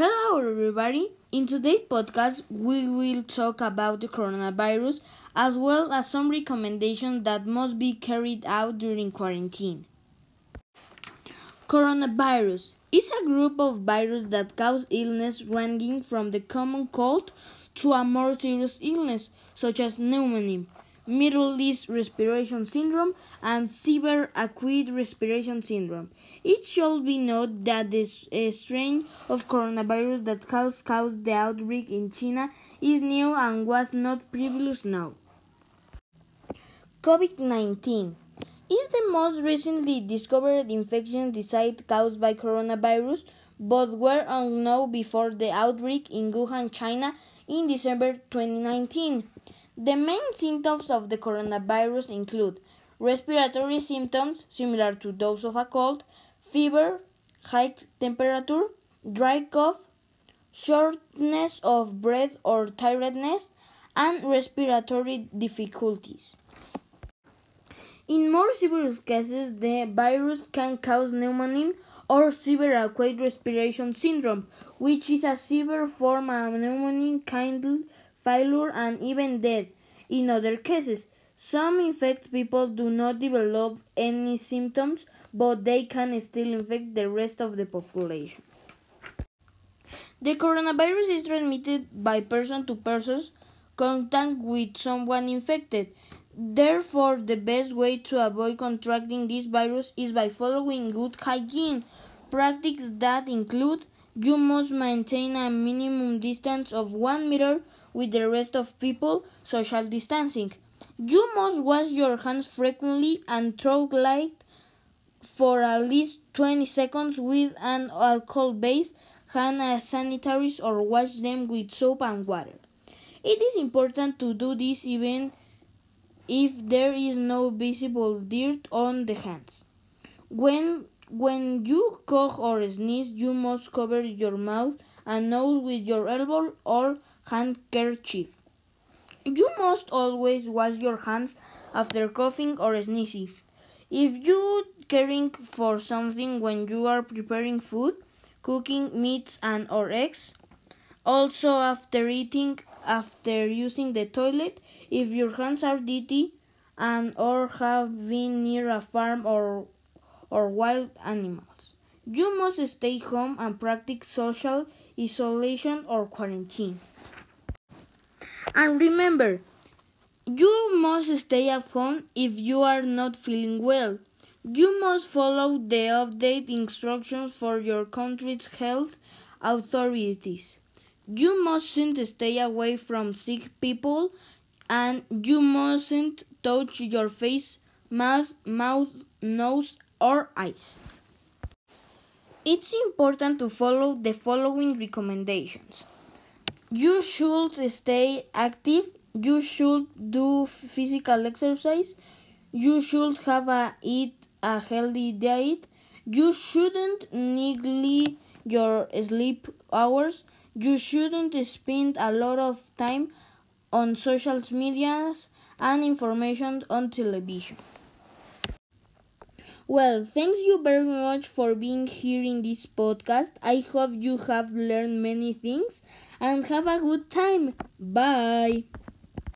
Hello, everybody. In today's podcast, we will talk about the coronavirus as well as some recommendations that must be carried out during quarantine. Coronavirus is a group of viruses that cause illness ranging from the common cold to a more serious illness, such as pneumonia. Middle East Respiration Syndrome, and Severe Acute Respiration Syndrome. It should be noted that the uh, strain of coronavirus that caused, caused the outbreak in China is new and was not previously known. COVID 19 is the most recently discovered infection disease caused by coronavirus, but were unknown before the outbreak in Wuhan, China in December 2019. The main symptoms of the coronavirus include respiratory symptoms similar to those of a cold, fever, high temperature, dry cough, shortness of breath or tiredness, and respiratory difficulties. In more serious cases, the virus can cause pneumonia or severe acute respiration syndrome, which is a severe form of pneumonia kidney failure, and even death. In other cases, some infected people do not develop any symptoms, but they can still infect the rest of the population. The coronavirus is transmitted by person to person contact with someone infected. Therefore, the best way to avoid contracting this virus is by following good hygiene practices that include you must maintain a minimum distance of 1 meter with the rest of people, social distancing. You must wash your hands frequently and throw light for at least 20 seconds with an alcohol based hand sanitizers or wash them with soap and water. It is important to do this even if there is no visible dirt on the hands. When when you cough or sneeze, you must cover your mouth and nose with your elbow or handkerchief. You must always wash your hands after coughing or sneezing. If you caring for something when you are preparing food, cooking meats and or eggs, also after eating, after using the toilet, if your hands are dirty and or have been near a farm or or wild animals. You must stay home and practice social isolation or quarantine. And remember, you must stay at home if you are not feeling well. You must follow the update instructions for your country's health authorities. You mustn't stay away from sick people and you mustn't touch your face, mouth, mouth, nose, or eyes. It's important to follow the following recommendations. You should stay active, you should do physical exercise, you should have a eat a healthy diet, you shouldn't neglect your sleep hours, you shouldn't spend a lot of time on social medias and information on television. Well, thanks you very much for being here in this podcast. I hope you have learned many things and have a good time. Bye.